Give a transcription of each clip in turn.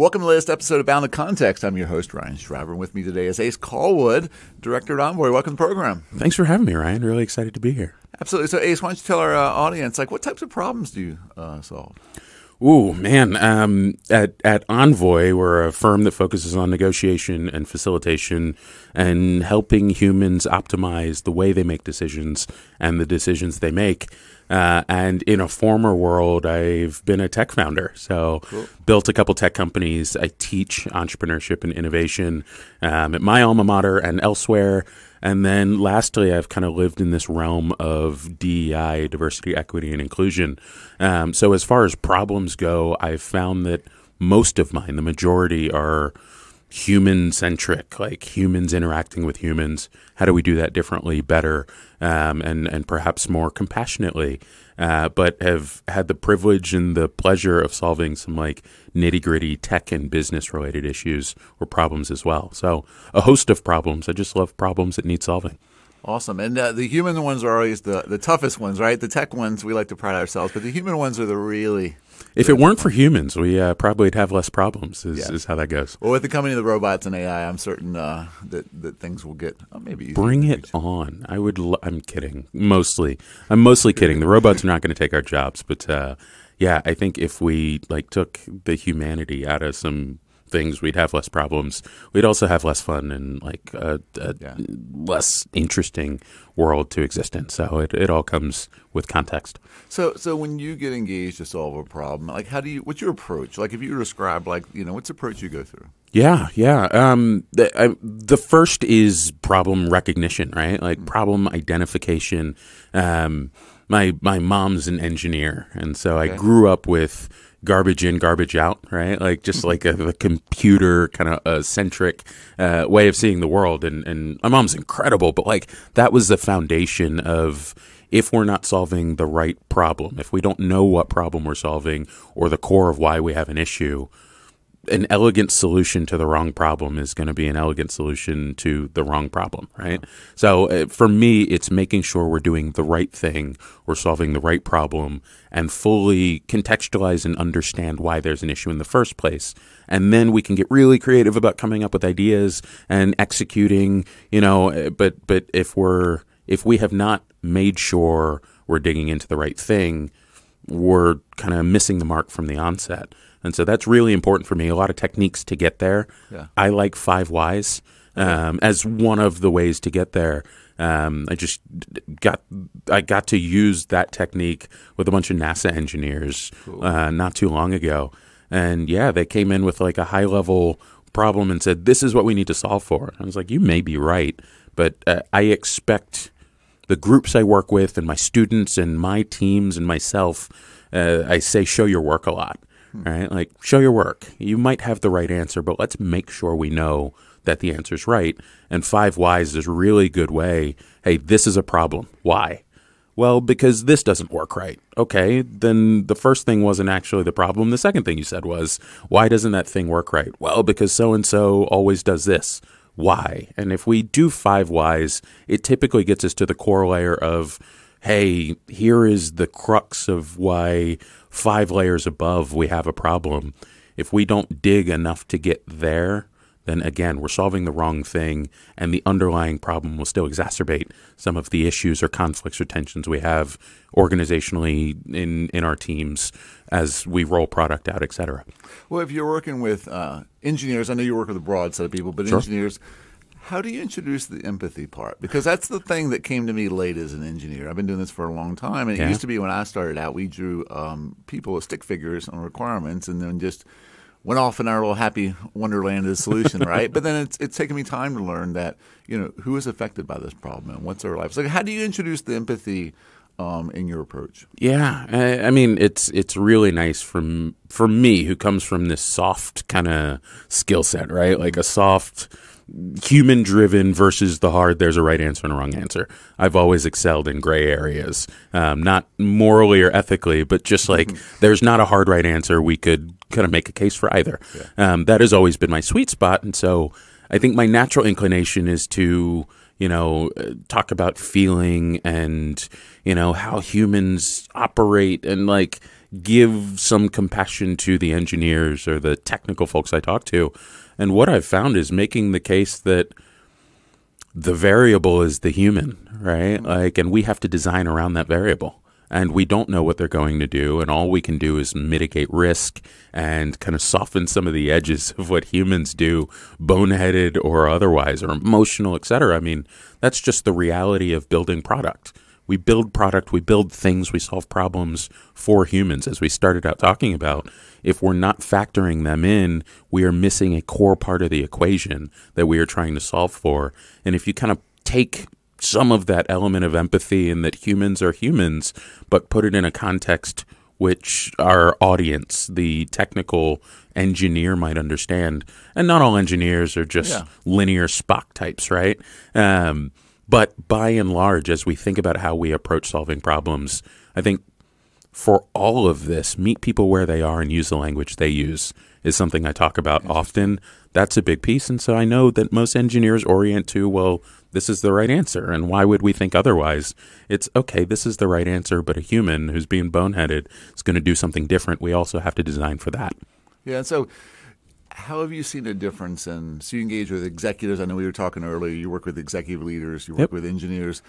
Welcome to the latest episode of Bound the Context. I'm your host, Ryan Shriver, and with me today is Ace Callwood, Director at Envoy. Welcome to the program. Thanks for having me, Ryan. Really excited to be here. Absolutely. So, Ace, why don't you tell our uh, audience, like, what types of problems do you uh, solve? Ooh, man. Um, at, at Envoy, we're a firm that focuses on negotiation and facilitation and helping humans optimize the way they make decisions and the decisions they make. Uh, and in a former world, I've been a tech founder. So, cool. built a couple tech companies. I teach entrepreneurship and innovation um, at my alma mater and elsewhere. And then lastly, I've kind of lived in this realm of DEI, diversity, equity, and inclusion. Um, so, as far as problems go, I've found that most of mine, the majority, are human centric, like humans interacting with humans. How do we do that differently, better, um, and and perhaps more compassionately? Uh, but have had the privilege and the pleasure of solving some like nitty gritty tech and business related issues or problems as well. So a host of problems. I just love problems that need solving. Awesome. And uh, the human ones are always the, the toughest ones, right? The tech ones, we like to pride ourselves, but the human ones are the really if it weren't for humans, we uh, probably would have less problems. Is, yeah. is how that goes. Well, with the coming of the robots and AI, I'm certain uh, that that things will get oh, maybe bring it on. I would. Lo- I'm kidding. Mostly, I'm mostly kidding. The robots are not going to take our jobs, but uh, yeah, I think if we like took the humanity out of some things, we'd have less problems. We'd also have less fun and like a, a yeah. less interesting world to exist in. So it, it all comes with context. So so when you get engaged to solve a problem, like how do you? What's your approach? Like if you describe like you know what's the approach you go through? Yeah, yeah. Um, the, I, the first is problem recognition, right? Like mm-hmm. problem identification. Um, my my mom's an engineer, and so okay. I grew up with garbage in, garbage out, right? Like just like a, a computer kind of uh, centric uh, way of seeing the world. And, and my mom's incredible, but like that was the foundation of if we're not solving the right problem, if we don't know what problem we're solving or the core of why we have an issue, an elegant solution to the wrong problem is going to be an elegant solution to the wrong problem, right? So uh, for me, it's making sure we're doing the right thing, we're solving the right problem, and fully contextualize and understand why there's an issue in the first place. And then we can get really creative about coming up with ideas and executing, you know, uh, but but if we're if we have not made sure we're digging into the right thing, we're kind of missing the mark from the onset. And so that's really important for me. A lot of techniques to get there. Yeah. I like five whys um, as one of the ways to get there. Um, I just got I got to use that technique with a bunch of NASA engineers cool. uh, not too long ago, and yeah, they came in with like a high level problem and said, "This is what we need to solve for." I was like, "You may be right, but uh, I expect the groups I work with and my students and my teams and myself." Uh, I say, "Show your work a lot." Hmm. right? Like, show your work. You might have the right answer, but let's make sure we know that the answer's right. And five whys is a really good way. Hey, this is a problem. Why? Well, because this doesn't work right. Okay, then the first thing wasn't actually the problem. The second thing you said was, why doesn't that thing work right? Well, because so and so always does this. Why? And if we do five whys, it typically gets us to the core layer of, hey, here is the crux of why five layers above we have a problem. If we don't dig enough to get there, then again, we're solving the wrong thing, and the underlying problem will still exacerbate some of the issues or conflicts or tensions we have organizationally in, in our teams as we roll product out, et cetera. Well, if you're working with uh, engineers, I know you work with a broad set of people, but sure. engineers, how do you introduce the empathy part? Because that's the thing that came to me late as an engineer. I've been doing this for a long time, and it used to be when I started out, we drew um, people with stick figures on requirements, and then just went off in our little happy wonderland of the solution, right? But then it's it's taken me time to learn that you know who is affected by this problem and what's their life. So how do you introduce the empathy um, in your approach? Yeah, I, I, mean it's it's really nice from for me who comes from this soft kind of skill set, right? Like a soft human driven versus the hard there's a right answer and a wrong answer i've always excelled in gray areas um, not morally or ethically but just like mm-hmm. there's not a hard right answer we could kind of make a case for either yeah. um, that has always been my sweet spot and so i think my natural inclination is to you know, uh, talk about feeling and, you know, how humans operate and like give some compassion to the engineers or the technical folks I talk to. And what I've found is making the case that the variable is the human, right? Mm-hmm. Like, and we have to design around that variable and we don't know what they're going to do. And all we can do is mitigate risk and kind of soften some of the edges of what humans do, boneheaded or otherwise, or emotional, etc. I mean, that's just the reality of building product. We build product, we build things, we solve problems for humans, as we started out talking about. If we're not factoring them in, we are missing a core part of the equation that we are trying to solve for. And if you kind of take some of that element of empathy and that humans are humans, but put it in a context which our audience, the technical engineer, might understand. And not all engineers are just yeah. linear Spock types, right? Um, but by and large, as we think about how we approach solving problems, I think for all of this, meet people where they are and use the language they use is something I talk about often. That's a big piece. And so I know that most engineers orient to, well, this is the right answer. And why would we think otherwise? It's okay, this is the right answer, but a human who's being boneheaded is going to do something different. We also have to design for that. Yeah. So, how have you seen a difference in? So, you engage with executives. I know we were talking earlier, you work with executive leaders, you work yep. with engineers.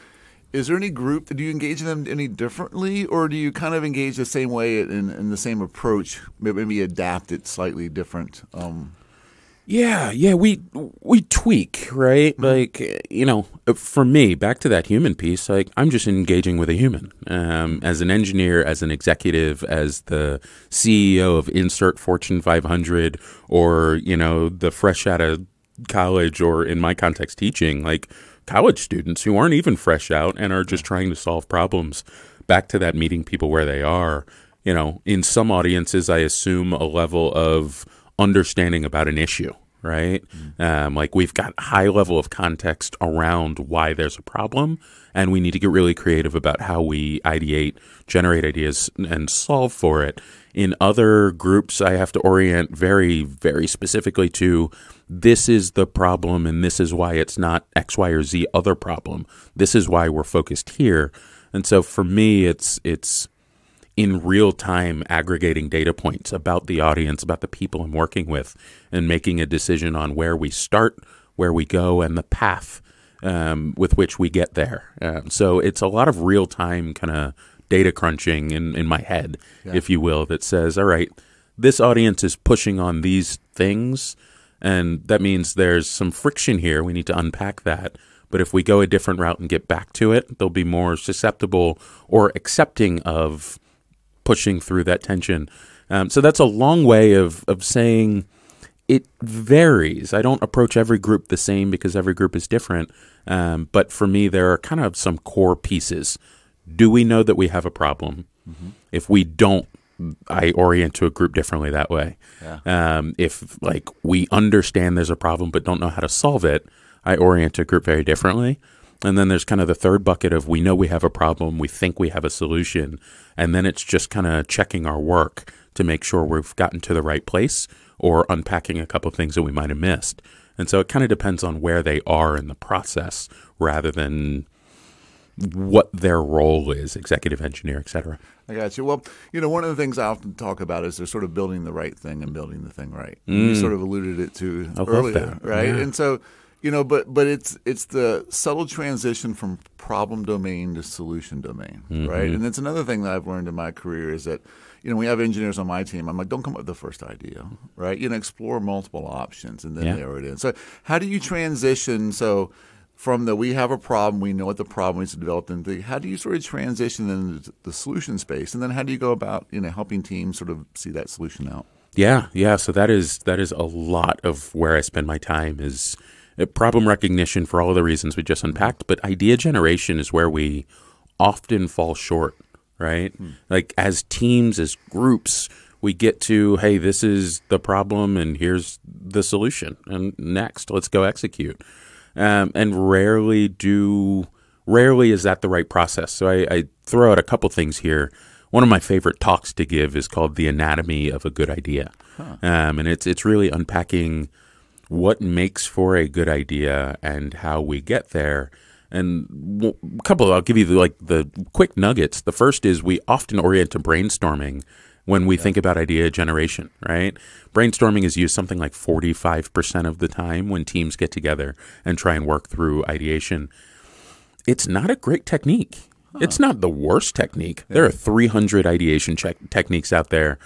Is there any group, do you engage them any differently, or do you kind of engage the same way in, in the same approach, maybe adapt it slightly different? Um, yeah, yeah, we we tweak, right? Mm-hmm. Like you know, for me, back to that human piece. Like I'm just engaging with a human, um, as an engineer, as an executive, as the CEO of insert Fortune 500, or you know, the fresh out of college, or in my context, teaching. Like college students who aren't even fresh out and are just trying to solve problems. Back to that meeting people where they are. You know, in some audiences, I assume a level of understanding about an issue right? Mm. Um, like we've got high level of context around why there's a problem, and we need to get really creative about how we ideate, generate ideas, and solve for it. In other groups, I have to orient very, very specifically to this is the problem, and this is why it's not X, Y, or Z other problem. This is why we're focused here. And so for me, it's it's in real time aggregating data points about the audience, about the people I'm working with, and making a decision on where we start, where we go, and the path um, with which we get there. Um, so it's a lot of real time kind of data crunching in, in my head, yeah. if you will, that says, all right, this audience is pushing on these things. And that means there's some friction here. We need to unpack that. But if we go a different route and get back to it, they'll be more susceptible or accepting of pushing through that tension. Um, so that's a long way of of saying it varies. I don't approach every group the same because every group is different. Um, but for me, there are kind of some core pieces. Do we know that we have a problem? Mm-hmm. If we don't, I orient to a group differently that way. Yeah. Um, if like we understand there's a problem but don't know how to solve it, I orient to a group very differently. And then there's kind of the third bucket of we know we have a problem, we think we have a solution, and then it's just kind of checking our work to make sure we've gotten to the right place or unpacking a couple things that we might have missed. And so it kind of depends on where they are in the process rather than what their role is, executive engineer, et cetera. I got you. Well, you know, one of the things I often talk about is they're sort of building the right thing and building the thing right. Mm. You sort of alluded it to I earlier, right? Yeah. And so you know, but but it's it's the subtle transition from problem domain to solution domain, mm-hmm. right? And it's another thing that I've learned in my career is that you know we have engineers on my team. I'm like, don't come up with the first idea, right? You know, explore multiple options and then yeah. narrow it in. So how do you transition? So from the we have a problem, we know what the problem is to develop into how do you sort of transition into the solution space, and then how do you go about you know helping teams sort of see that solution out? Yeah, yeah. So that is that is a lot of where I spend my time is problem recognition for all of the reasons we just unpacked, but idea generation is where we often fall short, right? Hmm. Like as teams, as groups, we get to, hey, this is the problem and here's the solution. And next, let's go execute. Um, and rarely do, rarely is that the right process. So I, I throw out a couple things here. One of my favorite talks to give is called "The Anatomy of a Good Idea," huh. um, and it's it's really unpacking what makes for a good idea and how we get there. And a couple, I'll give you the, like the quick nuggets. The first is we often orient to brainstorming when we yeah. think about idea generation, right? Brainstorming is used something like 45% of the time when teams get together and try and work through ideation. It's not a great technique. Huh. It's not the worst technique. Yeah. There are 300 ideation techniques out there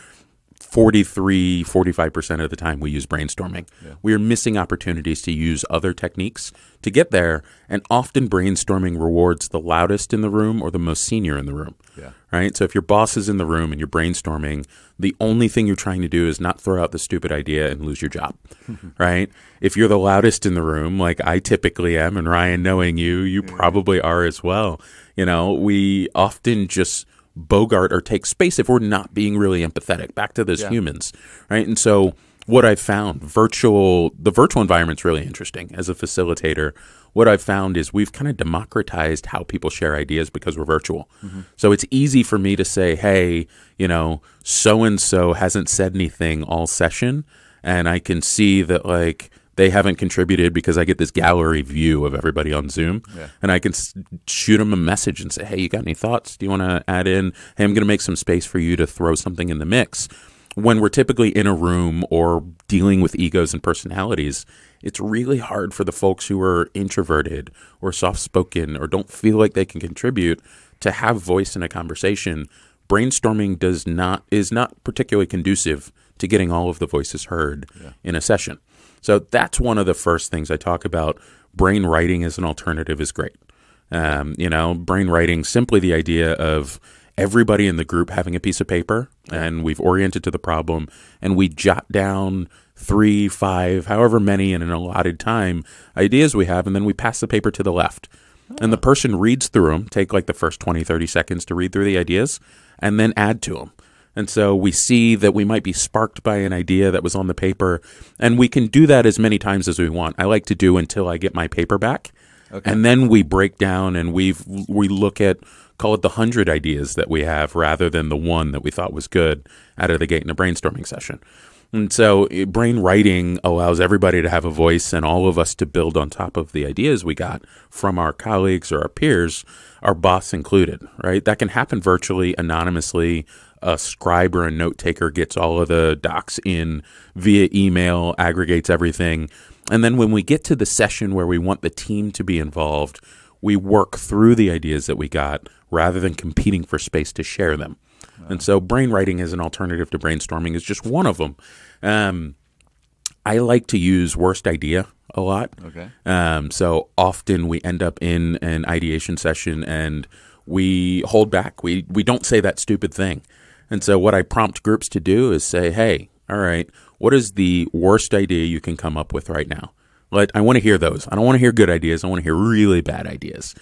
43, 45% of the time we use brainstorming. Yeah. We are missing opportunities to use other techniques to get there. And often brainstorming rewards the loudest in the room or the most senior in the room. Yeah. Right. So if your boss is in the room and you're brainstorming, the only thing you're trying to do is not throw out the stupid idea and lose your job. right. If you're the loudest in the room, like I typically am, and Ryan, knowing you, you yeah. probably are as well. You know, we often just bogart or take space if we're not being really empathetic back to those yeah. humans right and so what i've found virtual the virtual environment's really interesting as a facilitator what i've found is we've kind of democratized how people share ideas because we're virtual mm-hmm. so it's easy for me to say hey you know so and so hasn't said anything all session and i can see that like they haven't contributed because I get this gallery view of everybody on Zoom, yeah. and I can s- shoot them a message and say, "Hey, you got any thoughts? Do you want to add in? Hey, I'm going to make some space for you to throw something in the mix." When we're typically in a room or dealing with egos and personalities, it's really hard for the folks who are introverted or soft spoken or don't feel like they can contribute to have voice in a conversation. Brainstorming does not is not particularly conducive to getting all of the voices heard yeah. in a session. So that's one of the first things I talk about. Brain writing as an alternative is great. Um, you know, brain writing, simply the idea of everybody in the group having a piece of paper and we've oriented to the problem and we jot down three, five, however many in an allotted time ideas we have, and then we pass the paper to the left. And the person reads through them, take like the first 20, 30 seconds to read through the ideas, and then add to them. And so we see that we might be sparked by an idea that was on the paper, and we can do that as many times as we want. I like to do until I get my paper back. Okay. And then we break down and we we look at call it the hundred ideas that we have rather than the one that we thought was good out of the gate in a brainstorming session. And so eh, brain writing allows everybody to have a voice and all of us to build on top of the ideas we got from our colleagues or our peers, our boss included, right? That can happen virtually, anonymously, a scribe or a note taker gets all of the docs in via email, aggregates everything. And then when we get to the session where we want the team to be involved, we work through the ideas that we got rather than competing for space to share them. Wow. And so, brain writing as an alternative to brainstorming is just one of them. Um, I like to use worst idea a lot. Okay. Um, so often we end up in an ideation session and we hold back. We we don't say that stupid thing. And so, what I prompt groups to do is say, hey, all right, what is the worst idea you can come up with right now? Like, I want to hear those. I don't want to hear good ideas. I want to hear really bad ideas.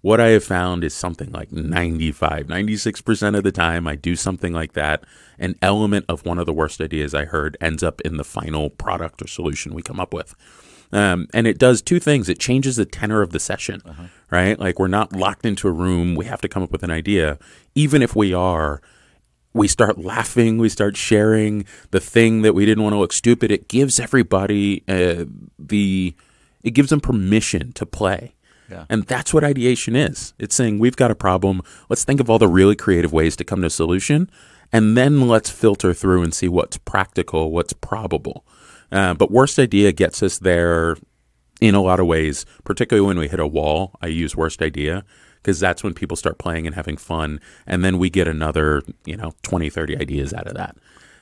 What I have found is something like 95, 96% of the time I do something like that. An element of one of the worst ideas I heard ends up in the final product or solution we come up with. Um, and it does two things. It changes the tenor of the session, uh-huh. right? Like we're not locked into a room. We have to come up with an idea. Even if we are, we start laughing, we start sharing the thing that we didn't want to look stupid. It gives everybody uh, the it gives them permission to play. Yeah. And that's what ideation is. It's saying we've got a problem. Let's think of all the really creative ways to come to a solution, and then let's filter through and see what's practical, what's probable. Uh, but worst idea gets us there in a lot of ways, particularly when we hit a wall. I use worst idea because that's when people start playing and having fun. And then we get another, you know, 20, 30 ideas out of that.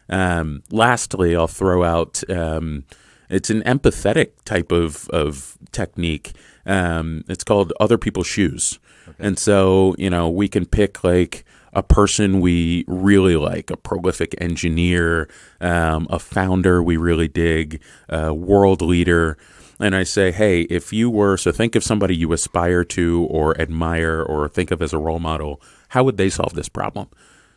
Um, lastly, I'll throw out um, it's an empathetic type of, of technique. Um, it's called other people's shoes. Okay. And so, you know, we can pick like a person we really like, a prolific engineer, um, a founder we really dig, a world leader and I say, hey, if you were, so think of somebody you aspire to or admire or think of as a role model, how would they solve this problem?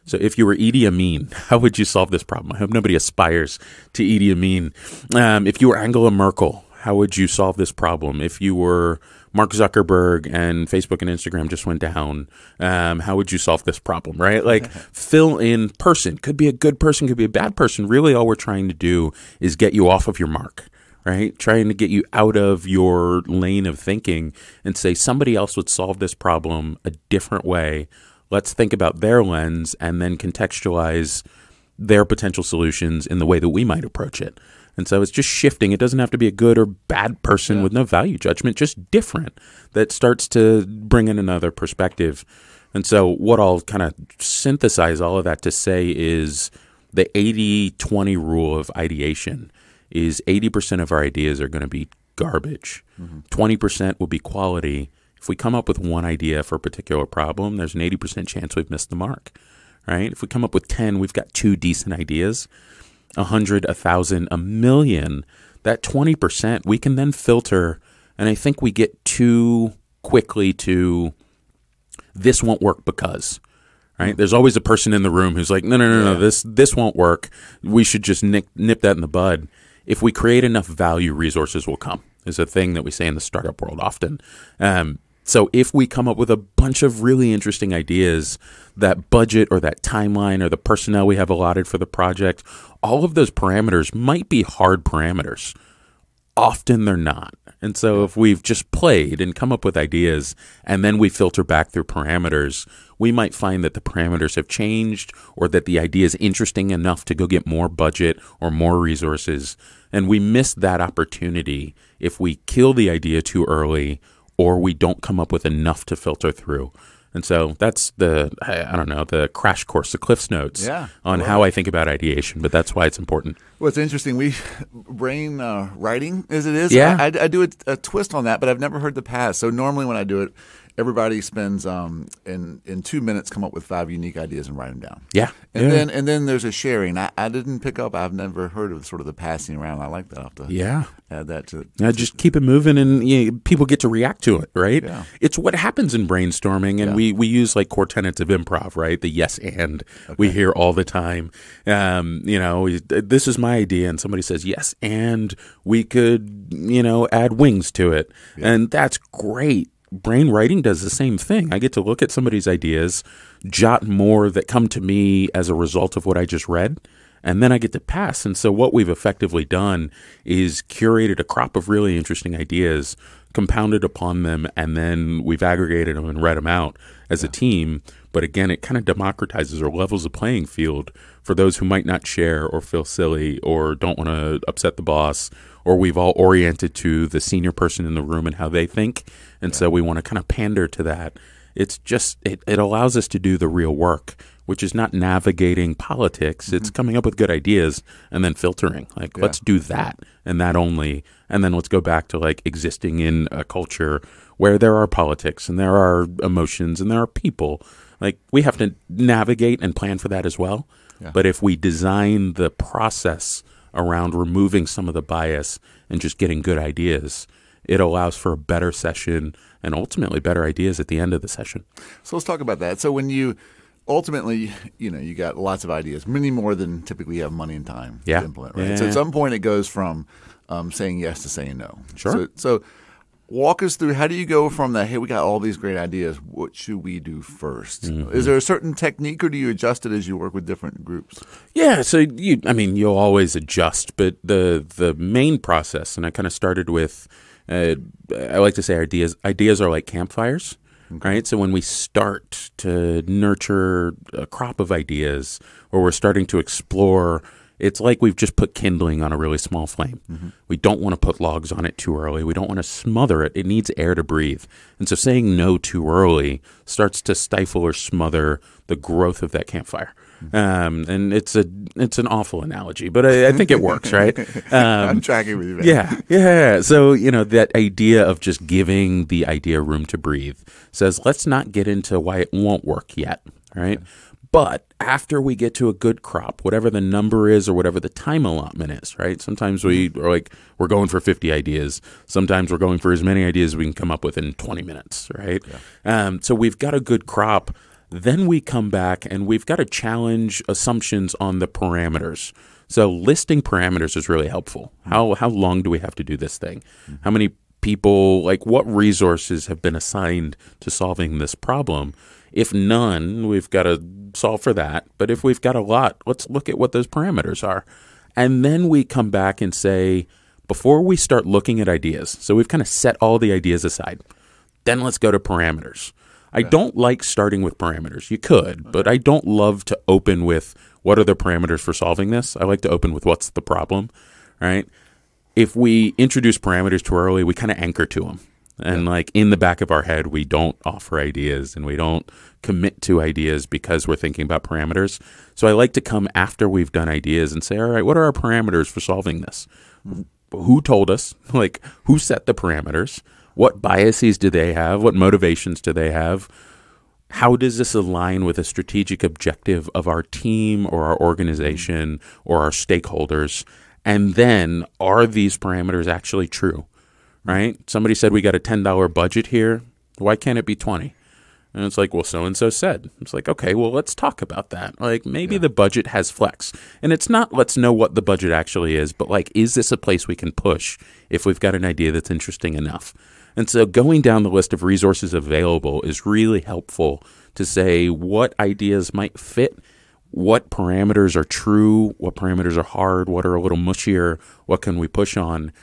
So if you were Idi Amin, how would you solve this problem? I hope nobody aspires to Idi Amin. Um, if you were Angela Merkel, how would you solve this problem? If you were Mark Zuckerberg and Facebook and Instagram just went down, um, how would you solve this problem? Right? Like fill in person. Could be a good person, could be a bad person. Really, all we're trying to do is get you off of your mark right? Trying to get you out of your lane of thinking and say somebody else would solve this problem a different way. Let's think about their lens and then contextualize their potential solutions in the way that we might approach it. And so it's just shifting. It doesn't have to be a good or bad person yeah. with no value judgment, just different that starts to bring in another perspective. And so, what I'll kind of synthesize all of that to say is the 80 20 rule of ideation is 80% of our ideas are going to be garbage. Mm-hmm. 20% will be quality. If we come up with one idea for a particular problem, there's an 80% chance we've missed the mark, right? If we come up with 10, we've got two decent ideas. A hundred, a thousand, a million, that 20% we can then filter. And I think we get too quickly to this won't work because right? There's always a person in the room who's like, no, no, no, no, this this won't work. We should just nip, nip that in the bud if we create enough value, resources will come. Is a thing that we say in the startup world often. Um, so if we come up with a bunch of really interesting ideas, that budget or that timeline or the personnel we have allotted for the project, all of those parameters might be hard parameters. Often they're not. And so if we've just played and come up with ideas and then we filter back through parameters, we might find that the parameters have changed or that the idea is interesting enough to go get more budget or more resources. And we miss that opportunity if we kill the idea too early or we don't come up with enough to filter through. And so that's the I don't know the crash course, the Cliff's notes yeah, on how I think about ideation. But that's why it's important. Well, it's interesting. We brain uh, writing as it is. Yeah, I, I, I do a, a, twist on that, but I've never heard the past. So normally when I do it, everybody spends um, in in two minutes come up with five unique ideas and write them down. Yeah, and yeah. then and then there's a sharing. I, I didn't pick up. I've never heard of sort of the passing around. I like that. I'll to yeah, add that to. Yeah, just keep it moving, and you know, people get to react to it. Right? Yeah. It's what happens in brainstorming, and yeah. we we use like core tenets of improv. Right? The yes and okay. we hear all the time. Um, you know, this is my idea, and somebody says yes, and we could you know add wings to it, yeah. and that's great brain writing does the same thing. I get to look at somebody's ideas, jot more that come to me as a result of what I just read, and then I get to pass. And so, what we've effectively done is curated a crop of really interesting ideas, compounded upon them, and then we've aggregated them and read them out as yeah. a team. But again, it kind of democratizes or levels the playing field for those who might not share or feel silly or don't want to upset the boss or we've all oriented to the senior person in the room and how they think. And yeah. so we want to kind of pander to that. It's just, it, it allows us to do the real work, which is not navigating politics. Mm-hmm. It's coming up with good ideas and then filtering. Like, yeah. let's do that and that only. And then let's go back to like existing in a culture where there are politics and there are emotions and there are people. Like, we have to navigate and plan for that as well. Yeah. But if we design the process around removing some of the bias and just getting good ideas, it allows for a better session and ultimately better ideas at the end of the session. So let's talk about that. So when you ultimately, you know, you got lots of ideas, many more than typically you have money and time yeah. to implement, right? Yeah. So at some point it goes from um, saying yes to saying no. Sure. So, so walk us through how do you go from that hey we got all these great ideas what should we do 1st mm-hmm. is there a certain technique or do you adjust it as you work with different groups yeah so you i mean you'll always adjust but the the main process and i kind of started with uh, i like to say ideas ideas are like campfires okay. right so when we start to nurture a crop of ideas or we're starting to explore it's like we've just put kindling on a really small flame. Mm-hmm. We don't want to put logs on it too early. We don't want to smother it. It needs air to breathe. And so saying no too early starts to stifle or smother the growth of that campfire. Um, and it's a it's an awful analogy, but I, I think it works, right? Um, I'm tracking with you. Man. Yeah, yeah. So you know that idea of just giving the idea room to breathe says let's not get into why it won't work yet, right? But after we get to a good crop, whatever the number is or whatever the time allotment is, right? Sometimes we mm-hmm. are like, we're going for 50 ideas. Sometimes we're going for as many ideas as we can come up with in 20 minutes, right? Yeah. Um, so we've got a good crop. Then we come back and we've got to challenge assumptions on the parameters. So listing parameters is really helpful. How, how long do we have to do this thing? How many people, like what resources have been assigned to solving this problem? If none, we've got to solve for that. But if we've got a lot, let's look at what those parameters are. And then we come back and say, before we start looking at ideas, so we've kind of set all the ideas aside, then let's go to parameters. I don't like starting with parameters. You could, but I don't love to open with what are the parameters for solving this. I like to open with what's the problem, right? If we introduce parameters too early, we kind of anchor to them. And yeah. like in the back of our head, we don't offer ideas and we don't commit to ideas because we're thinking about parameters. So I like to come after we've done ideas and say, all right, what are our parameters for solving this? Hmm. Who told us? Like, who set the parameters? What biases do they have? What motivations do they have? How does this align with a strategic objective of our team or our organization or our stakeholders? And then, are these parameters actually true? Right? Somebody said we got a $10 budget here. Why can't it be 20? And it's like, well, so and so said. It's like, okay, well, let's talk about that. Like, maybe yeah. the budget has flex. And it's not let's know what the budget actually is, but like, is this a place we can push if we've got an idea that's interesting enough? And so going down the list of resources available is really helpful to say what ideas might fit, what parameters are true, what parameters are hard, what are a little mushier, what can we push on.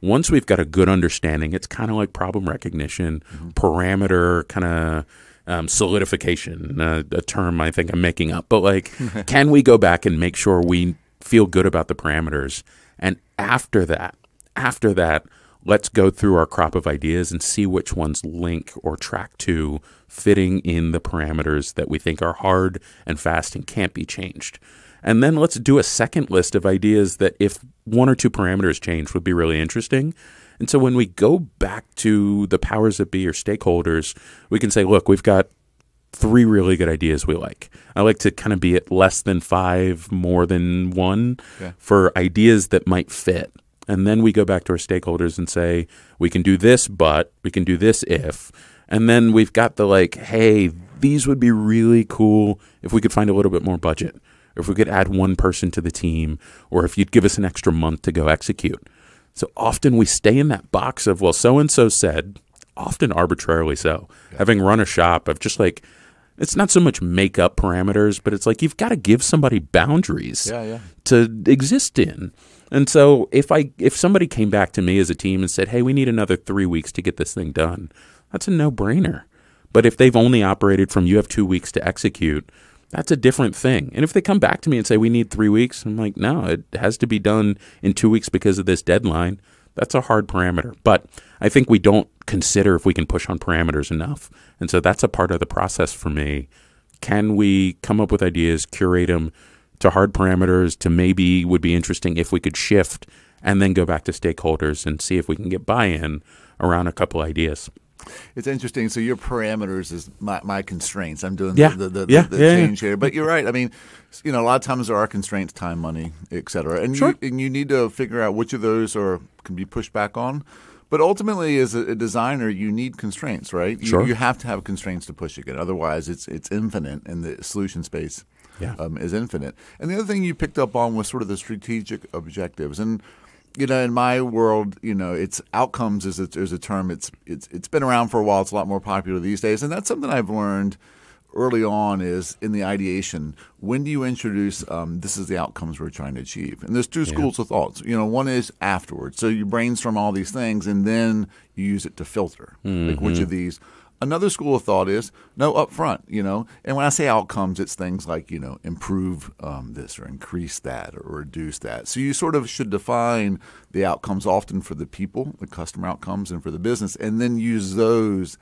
Once we've got a good understanding, it's kind of like problem recognition, mm-hmm. parameter kind of um, solidification, uh, a term I think I'm making up. But like, can we go back and make sure we feel good about the parameters? And after that, after that, let's go through our crop of ideas and see which ones link or track to fitting in the parameters that we think are hard and fast and can't be changed. And then let's do a second list of ideas that, if one or two parameters change, would be really interesting. And so when we go back to the powers that be or stakeholders, we can say, look, we've got three really good ideas we like. I like to kind of be at less than five, more than one okay. for ideas that might fit. And then we go back to our stakeholders and say, we can do this, but we can do this if. And then we've got the like, hey, these would be really cool if we could find a little bit more budget, or if we could add one person to the team, or if you'd give us an extra month to go execute. So often we stay in that box of, well, so and so said, often arbitrarily so. Yeah. Having run a shop of just like, it's not so much make up parameters, but it's like you've got to give somebody boundaries yeah, yeah. to exist in. And so if I if somebody came back to me as a team and said, "Hey, we need another 3 weeks to get this thing done." That's a no-brainer. But if they've only operated from you have 2 weeks to execute, that's a different thing. And if they come back to me and say we need 3 weeks, I'm like, "No, it has to be done in 2 weeks because of this deadline." That's a hard parameter. But I think we don't consider if we can push on parameters enough. And so that's a part of the process for me. Can we come up with ideas, curate them, to hard parameters to maybe would be interesting if we could shift and then go back to stakeholders and see if we can get buy-in around a couple ideas. It's interesting. So your parameters is my, my constraints. I'm doing yeah. the, the, the, yeah. the yeah, change here. But you're right. I mean, you know, a lot of times there are constraints, time, money, et cetera. And, sure. you, and you need to figure out which of those are can be pushed back on. But ultimately, as a, designer, you need constraints, right? You, sure. you have to have constraints to push it. Otherwise, it's it's infinite and the solution space yeah. um, is infinite. And the other thing you picked up on was sort of the strategic objectives. And you know, in my world, you know, it's outcomes is a, is a term. It's it's it's been around for a while. It's a lot more popular these days, and that's something I've learned early on is in the ideation. When do you introduce um, this is the outcomes we're trying to achieve? And there's two schools yeah. of thoughts. You know, one is afterwards. So you brainstorm all these things, and then you use it to filter. Mm-hmm. Like which of these Another school of thought is no upfront, you know. And when I say outcomes, it's things like you know improve um, this or increase that or reduce that. So you sort of should define the outcomes often for the people, the customer outcomes, and for the business, and then use those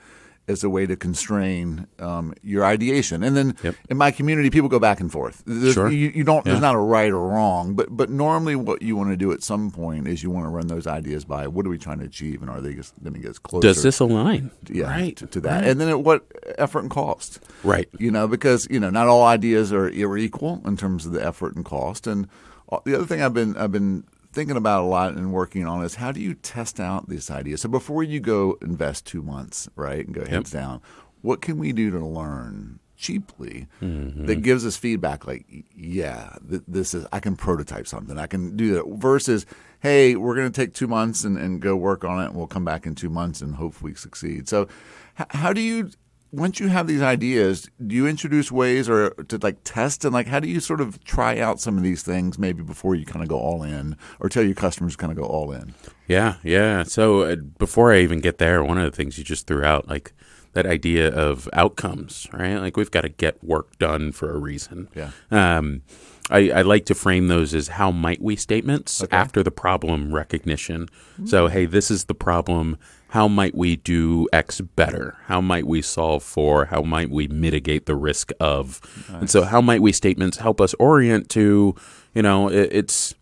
as a way to constrain um, your ideation. And then yep. in my community, people go back and forth. There's, sure. you, you don't. Yeah. There's not a right or wrong, but but normally what you want to do at some point is you want to run those ideas by what are we trying to achieve, and are they going to get closer? Does this align? Yeah, right. to, to that, right. and then at what effort and cost? Right. You know, because you know not all ideas are, are equal in terms of the effort and cost, and uh, the other thing I've been I've been thinking about a lot and working on is how do you test out these ideas? So before you go invest two months, right, and go heads yep. down, what can we do to learn cheaply mm-hmm. that gives us feedback like yeah th- this is i can prototype something i can do that versus hey we're going to take two months and, and go work on it and we'll come back in two months and hopefully succeed so h- how do you once you have these ideas, do you introduce ways or to like test and like how do you sort of try out some of these things maybe before you kind of go all in or tell your customers kind of go all in? Yeah, yeah. So uh, before I even get there, one of the things you just threw out, like that idea of outcomes, right? Like we've got to get work done for a reason. Yeah. Um, I, I, like to frame those as how might we statements okay. after the problem recognition. Mm-hmm. So, hey, this is the problem. How might we do X better? How might we solve for? How might we mitigate the risk of? Nice. And so, how might we statements help us orient to, you know, it, it's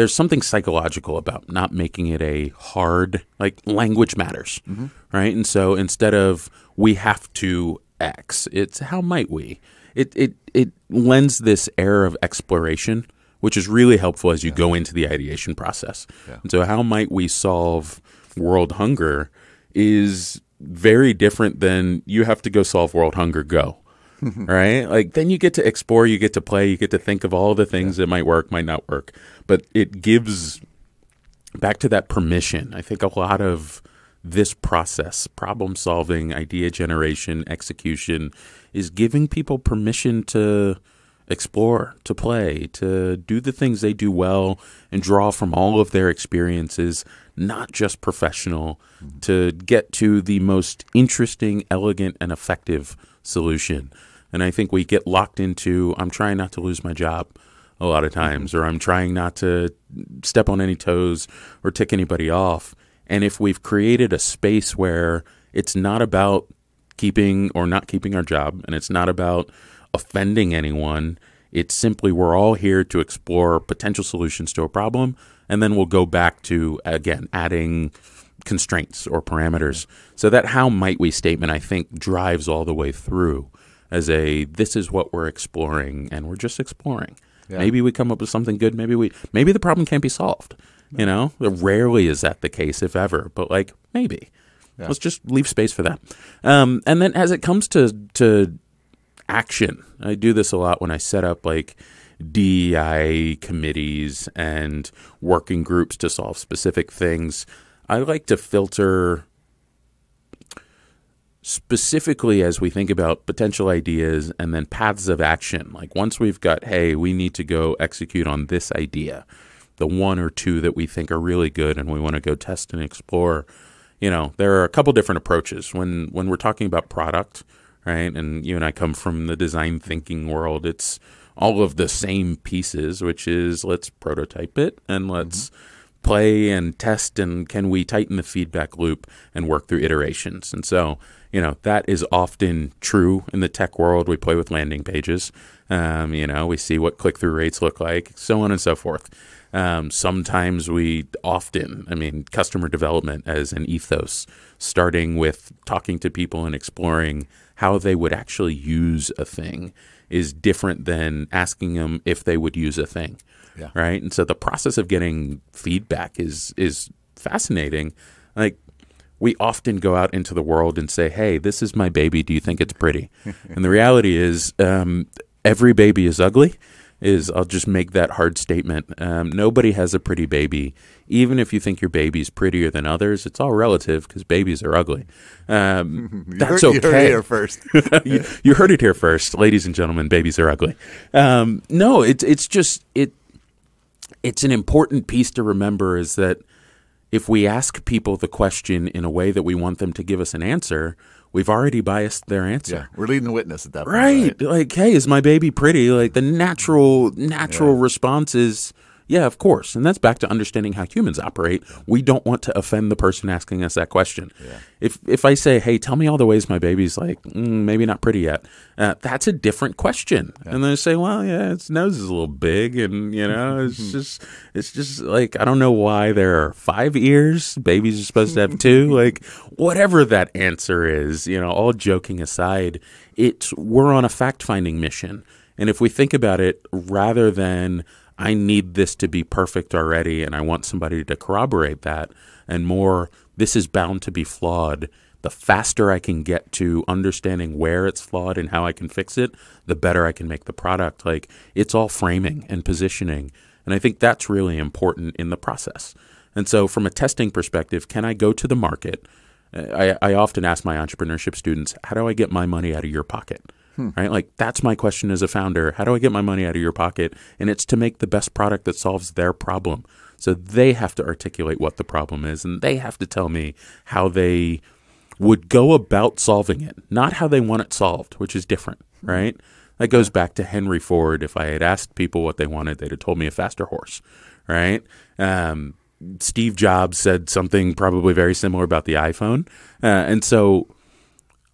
there's something psychological about not making it a hard like language matters mm-hmm. right and so instead of we have to x it's how might we it it it lends this air of exploration which is really helpful as you yeah. go into the ideation process yeah. and so how might we solve world hunger is very different than you have to go solve world hunger go right? Like then you get to explore, you get to play, you get to think of all the things yeah. that might work, might not work. But it gives back to that permission. I think a lot of this process, problem solving, idea generation, execution, is giving people permission to explore, to play, to do the things they do well and draw from all of their experiences, not just professional, mm-hmm. to get to the most interesting, elegant, and effective solution. And I think we get locked into I'm trying not to lose my job a lot of mm-hmm. times, or I'm trying not to step on any toes or tick anybody off. And if we've created a space where it's not about keeping or not keeping our job, and it's not about offending anyone, it's simply we're all here to explore potential solutions to a problem, and then we'll go back to, again, adding constraints or parameters. So that how might we statement, I think, drives all the way through as a this is what we're exploring and we're just exploring. Yeah. Maybe we come up with something good. Maybe we maybe the problem can't be solved. You know, rarely is that the case, if ever. But like maybe, yeah. let's just leave space for that. Um, and then as it comes to to action, I do this a lot when I set up like DEI committees and working groups to solve specific things. I like to filter specifically as we think about potential ideas and then paths of action. Like once we've got, hey, we need to go execute on this idea, the one or two that we think are really good and we want to go test and explore. You know, there are a couple different approaches when when we're talking about product, right? And you and I come from the design thinking world. It's all of the same pieces, which is let's prototype it and let's mm-hmm play and test and can we tighten the feedback loop and work through iterations. And so you know that is often true in the tech world. We play with landing pages. Um, you know, we see what click through rates look like, so on and so forth. Um, sometimes we often, I mean, customer development as an ethos, starting with talking to people and exploring how they would actually use a thing is different than asking them if they would use a thing. Yeah. Right. And so the process of getting feedback is is fascinating. Like we often go out into the world and say, "Hey, this is my baby. Do you think it's pretty?" and the reality is, um, every baby is ugly. Is I'll just make that hard statement. Um, nobody has a pretty baby. Even if you think your baby's prettier than others, it's all relative because babies are ugly. Um, that's heard, okay. You heard it here first. you, you, heard it here first, ladies and gentlemen. Babies are ugly. Um, no, it's it's just it. It's an important piece to remember is that if we ask people the question in a way that we want them to give us an answer, we've already biased their answer. Yeah, we're leading the witness at that point. Right. right? Like, hey, is my baby pretty? Like the natural natural yeah. response is yeah, of course. And that's back to understanding how humans operate. We don't want to offend the person asking us that question. Yeah. If if I say, "Hey, tell me all the ways my baby's like mm, maybe not pretty yet," uh, that's a different question. Yeah. And they say, "Well, yeah, its nose is a little big, and you know, it's just it's just like I don't know why there are five ears. Babies are supposed to have two. like whatever that answer is, you know, all joking aside, it's we're on a fact finding mission. And if we think about it, rather than I need this to be perfect already, and I want somebody to corroborate that. And more, this is bound to be flawed. The faster I can get to understanding where it's flawed and how I can fix it, the better I can make the product. Like it's all framing and positioning. And I think that's really important in the process. And so, from a testing perspective, can I go to the market I, I often ask my entrepreneurship students, how do I get my money out of your pocket? Hmm. Right? Like that's my question as a founder. How do I get my money out of your pocket? And it's to make the best product that solves their problem. So they have to articulate what the problem is and they have to tell me how they would go about solving it, not how they want it solved, which is different, hmm. right? That goes back to Henry Ford. If I had asked people what they wanted, they'd have told me a faster horse, right? Um, Steve Jobs said something probably very similar about the iPhone. Uh, and so,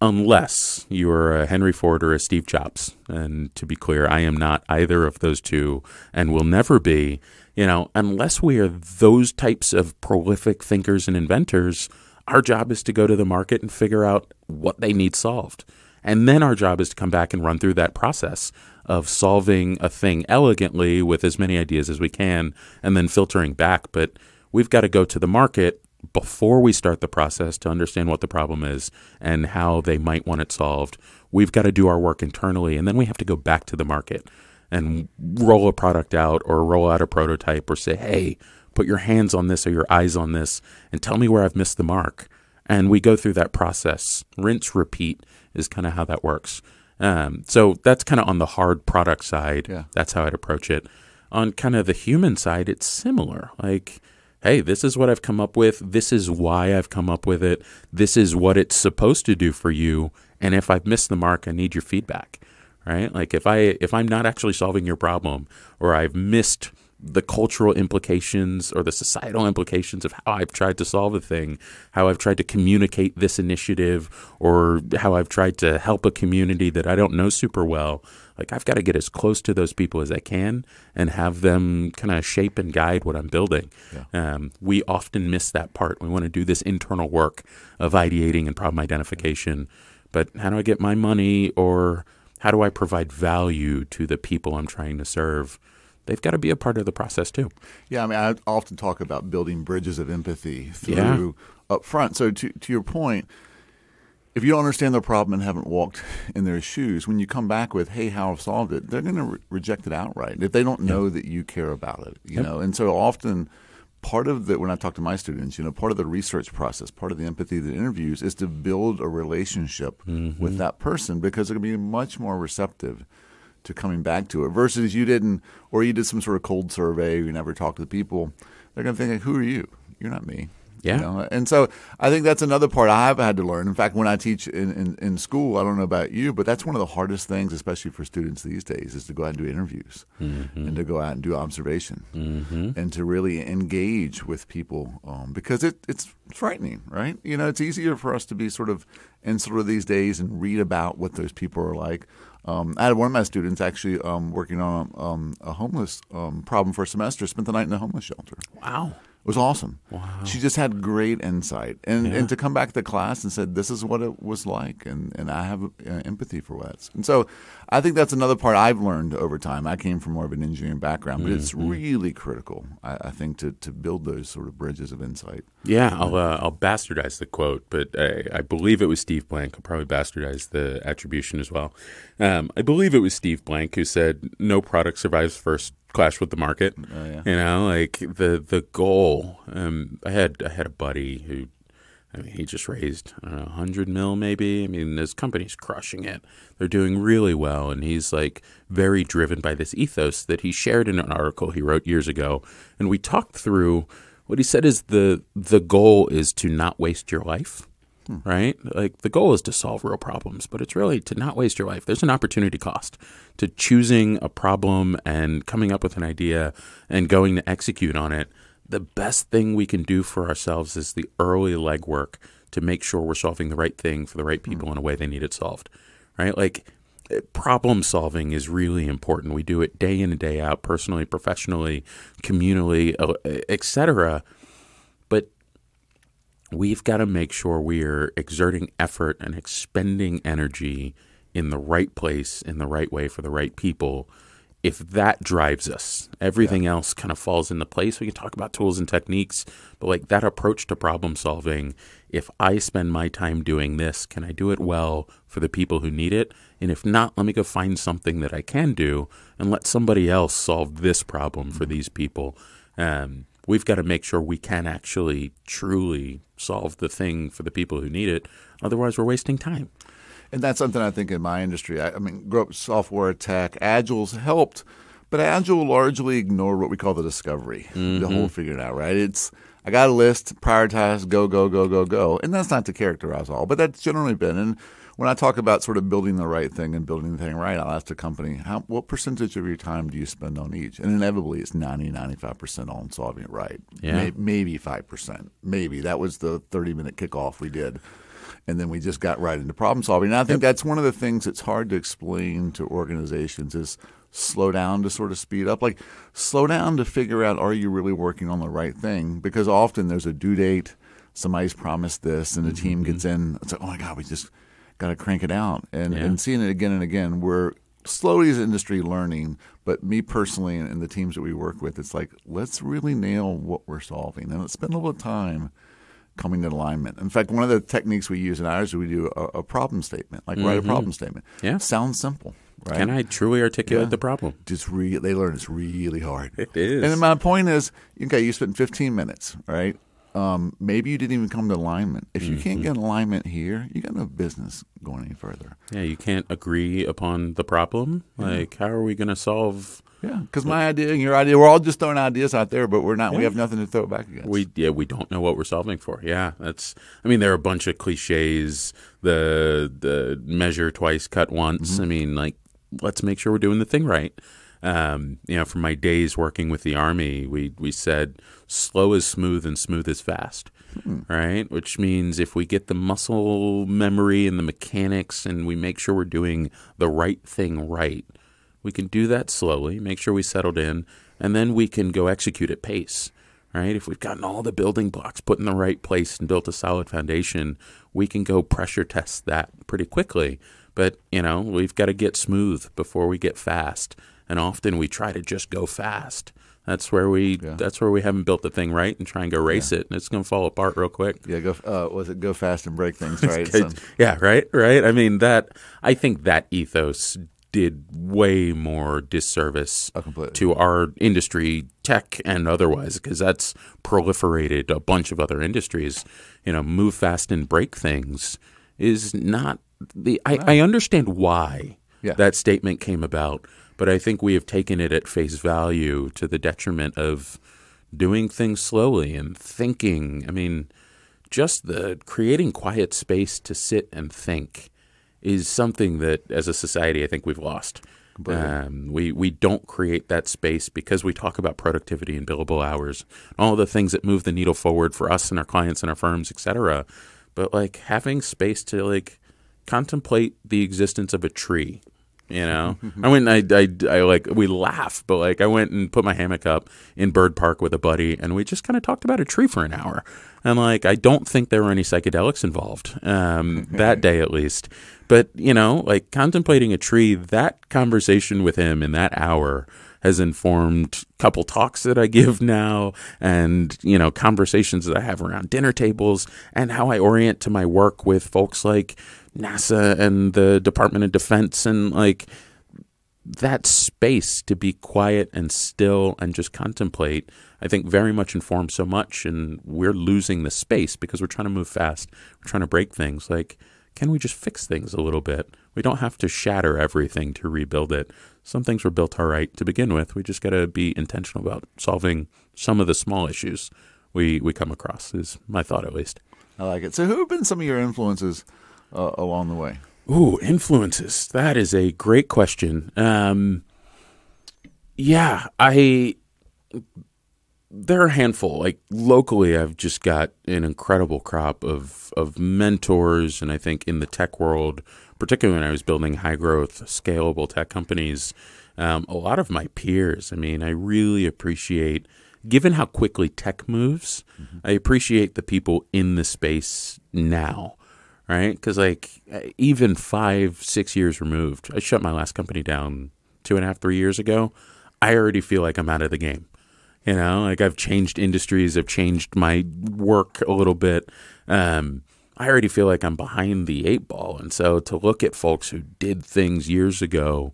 unless you are a Henry Ford or a Steve Jobs, and to be clear, I am not either of those two and will never be, you know, unless we are those types of prolific thinkers and inventors, our job is to go to the market and figure out what they need solved. And then our job is to come back and run through that process of solving a thing elegantly with as many ideas as we can and then filtering back. But we've got to go to the market before we start the process to understand what the problem is and how they might want it solved. We've got to do our work internally, and then we have to go back to the market and roll a product out or roll out a prototype or say, hey, put your hands on this or your eyes on this and tell me where I've missed the mark. And we go through that process. Rinse, repeat is kind of how that works. Um, so that's kind of on the hard product side. Yeah. That's how I'd approach it. On kind of the human side, it's similar. Like, hey, this is what I've come up with. This is why I've come up with it. This is what it's supposed to do for you. And if I've missed the mark, I need your feedback. Right? Like if I if I'm not actually solving your problem or I've missed the cultural implications or the societal implications of how I've tried to solve a thing, how I've tried to communicate this initiative, or how I've tried to help a community that I don't know super well. Like, I've got to get as close to those people as I can and have them kind of shape and guide what I'm building. Yeah. Um, we often miss that part. We want to do this internal work of ideating and problem identification. But how do I get my money, or how do I provide value to the people I'm trying to serve? They've got to be a part of the process too. Yeah, I mean, I often talk about building bridges of empathy through yeah. up front. So to to your point, if you don't understand their problem and haven't walked in their shoes, when you come back with, "Hey, how I've solved it," they're going to re- reject it outright if they don't know yep. that you care about it. You yep. know, and so often. Part of the when I talk to my students, you know, part of the research process, part of the empathy the interviews is to build a relationship mm-hmm. with that person because they're going to be much more receptive to coming back to it versus you didn't or you did some sort of cold survey you never talked to the people they're going to think like, who are you you're not me yeah you know? and so i think that's another part i've had to learn in fact when i teach in, in, in, school i don't know about you but that's one of the hardest things especially for students these days is to go out and do interviews mm-hmm. and to go out and do observation mm-hmm. and to really engage with people um, because it, it's frightening right you know it's easier for us to be sort of insular these days and read about what those people are like um, I had one of my students actually um, working on um, a homeless um, problem for a semester. Spent the night in a homeless shelter. Wow. It was awesome. Wow. She just had great insight. And, yeah. and to come back to class and said, this is what it was like. And, and I have uh, empathy for that. And so I think that's another part I've learned over time. I came from more of an engineering background, but mm-hmm. it's really critical, I, I, think, to, to build those sort of bridges of insight. Yeah, I'll, uh, I'll bastardize the quote, but I, I, believe it was Steve Blank. I'll probably bastardize the attribution as well. Um, I believe it was Steve Blank who said, no product survives first clash with the market. Oh, yeah. You know, like the the goal. Um, I had I had a buddy who, I mean, he just raised a hundred mil, maybe. I mean, his company's crushing it. They're doing really well, and he's like very driven by this ethos that he shared in an article he wrote years ago. And we talked through what he said is the the goal is to not waste your life. Hmm. Right? Like the goal is to solve real problems, but it's really to not waste your life. There's an opportunity cost to choosing a problem and coming up with an idea and going to execute on it. The best thing we can do for ourselves is the early legwork to make sure we're solving the right thing for the right hmm. people hmm. in a way they need it solved. Right? Like problem solving is really important. We do it day in and day out, personally, professionally, communally, uh, etc we've got to make sure we are exerting effort and expending energy in the right place, in the right way for the right people. If that drives us, everything yeah. else kind of falls into place. We can talk about tools and techniques, but like that approach to problem solving, if I spend my time doing this, can I do it well for the people who need it? And if not, let me go find something that I can do and let somebody else solve this problem for mm-hmm. these people. Um, we've got to make sure we can actually truly solve the thing for the people who need it. Otherwise, we're wasting time. And that's something I think in my industry. I, I mean, grew up software tech. Agile's helped, but Agile largely ignored what we call the discovery, mm-hmm. the whole figuring out. Right? It's I got a list, prioritize, go, go, go, go, go, and that's not to characterize all, but that's generally been. And when I talk about sort of building the right thing and building the thing right, I'll ask the company, how, what percentage of your time do you spend on each? And inevitably, it's 90, 95% on solving it right. Yeah. Maybe 5%. Maybe. That was the 30 minute kickoff we did and then we just got right into problem solving. And I think that's one of the things that's hard to explain to organizations is slow down to sort of speed up. Like slow down to figure out are you really working on the right thing? Because often there's a due date, somebody's promised this, and the team gets mm-hmm. in. It's like, oh my god, we just got to crank it out, and yeah. and seeing it again and again. We're slowly as industry learning, but me personally and, and the teams that we work with, it's like let's really nail what we're solving, and let's spend a little time coming to alignment. In fact, one of the techniques we use in ours is we do a, a problem statement, like mm-hmm. write a mm-hmm. problem statement. Yeah, sounds simple. Right? Can I truly articulate yeah. the problem? Just re- they learn it's really hard. It is. And my point is, okay, you spent 15 minutes, right? Um, maybe you didn't even come to alignment. If you mm-hmm. can't get alignment here, you got no business going any further. Yeah, you can't agree upon the problem. Like, how are we going to solve? Yeah, because my idea and your idea, we're all just throwing ideas out there, but we're not. Yeah. We have nothing to throw back against. We yeah, we don't know what we're solving for. Yeah, that's. I mean, there are a bunch of cliches. The the measure twice, cut once. Mm-hmm. I mean, like let's make sure we're doing the thing right. Um, you know, from my days working with the army, we we said slow is smooth and smooth is fast, hmm. right? Which means if we get the muscle memory and the mechanics, and we make sure we're doing the right thing right, we can do that slowly. Make sure we settled in, and then we can go execute at pace. Right? If we've gotten all the building blocks put in the right place and built a solid foundation, we can go pressure test that pretty quickly but, you know, we've got to get smooth before we get fast. And often we try to just go fast. That's where we yeah. that's where we haven't built the thing right and try and go race yeah. it, and it's going to fall apart real quick. Yeah, go. Uh, was it go fast and break things? Right. yeah. Right. Right. I mean that. I think that ethos did way more disservice oh, to our industry, tech and otherwise, because that's proliferated a bunch of other industries. You know, move fast and break things is not the I, I understand why yeah. that statement came about, but I think we have taken it at face value to the detriment of doing things slowly and thinking. I mean, just the creating quiet space to sit and think is something that, as a society, I think we've lost. Um, we we don't create that space because we talk about productivity and billable hours, all the things that move the needle forward for us and our clients and our firms, et cetera. But like having space to like contemplate the existence of a tree. You know, I went, I, I, I like, we laugh, but like, I went and put my hammock up in Byrd Park with a buddy, and we just kind of talked about a tree for an hour. And like, I don't think there were any psychedelics involved um, that day, at least. But you know, like contemplating a tree, that conversation with him in that hour has informed couple talks that I give now and, you know, conversations that I have around dinner tables and how I orient to my work with folks like NASA and the Department of Defense and like that space to be quiet and still and just contemplate, I think very much informs so much. And we're losing the space because we're trying to move fast. We're trying to break things. Like, can we just fix things a little bit? We don't have to shatter everything to rebuild it. Some things were built all right to begin with. We just got to be intentional about solving some of the small issues we, we come across, is my thought at least. I like it. So, who have been some of your influences uh, along the way? Ooh, influences. That is a great question. Um, yeah, I. There are a handful. Like locally, I've just got an incredible crop of of mentors, and I think in the tech world, particularly when I was building high growth, scalable tech companies, um, a lot of my peers. I mean, I really appreciate, given how quickly tech moves, mm-hmm. I appreciate the people in the space now right? Because like even five, six years removed, I shut my last company down two and a half, three years ago. I already feel like I'm out of the game. You know, like I've changed industries, I've changed my work a little bit. Um, I already feel like I'm behind the eight ball, and so to look at folks who did things years ago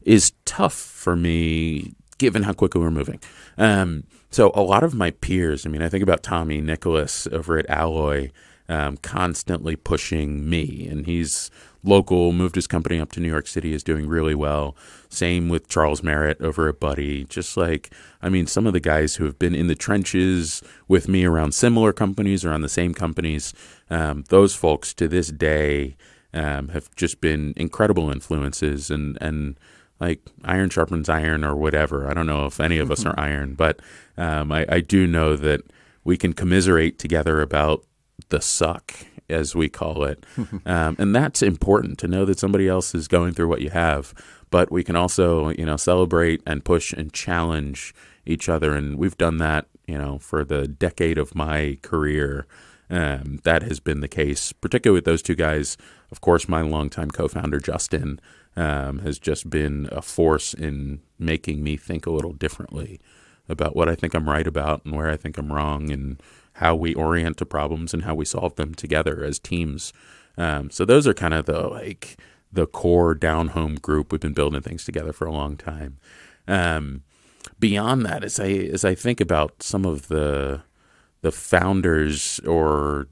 is tough for me given how quickly we're moving. Um, so a lot of my peers, I mean, I think about Tommy Nicholas over at Alloy, um, constantly pushing me, and he's local, moved his company up to New York City, is doing really well. Same with Charles Merritt over at Buddy. Just like, I mean, some of the guys who have been in the trenches with me around similar companies or on the same companies, um, those folks to this day um, have just been incredible influences and, and like iron sharpens iron or whatever. I don't know if any of us are iron, but um, I, I do know that we can commiserate together about the suck as we call it. um, and that's important to know that somebody else is going through what you have. But we can also, you know, celebrate and push and challenge each other. And we've done that, you know, for the decade of my career. Um, that has been the case, particularly with those two guys. Of course, my longtime co founder, Justin, um, has just been a force in making me think a little differently about what I think I'm right about and where I think I'm wrong and how we orient to problems and how we solve them together as teams. Um, so those are kind of the like the core down home group. We've been building things together for a long time. Um, beyond that, as I as I think about some of the the founders or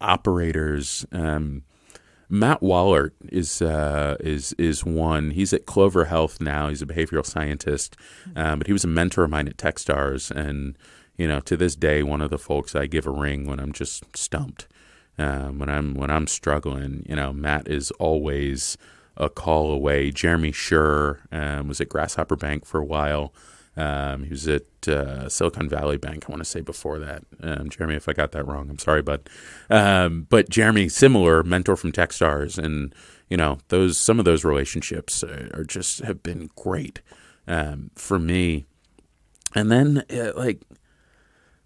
operators, um, Matt Wallaert is uh, is is one. He's at Clover Health now. He's a behavioral scientist, um, but he was a mentor of mine at TechStars, and you know, to this day, one of the folks I give a ring when I'm just stumped, um, when I'm when I'm struggling. You know, Matt is always a call away. Jeremy Schur um, was at Grasshopper Bank for a while. Um, he was at uh, Silicon Valley Bank. I want to say before that, um, Jeremy. If I got that wrong, I'm sorry, but um, but Jeremy, similar mentor from TechStars, and you know those some of those relationships are, are just have been great um, for me. And then uh, like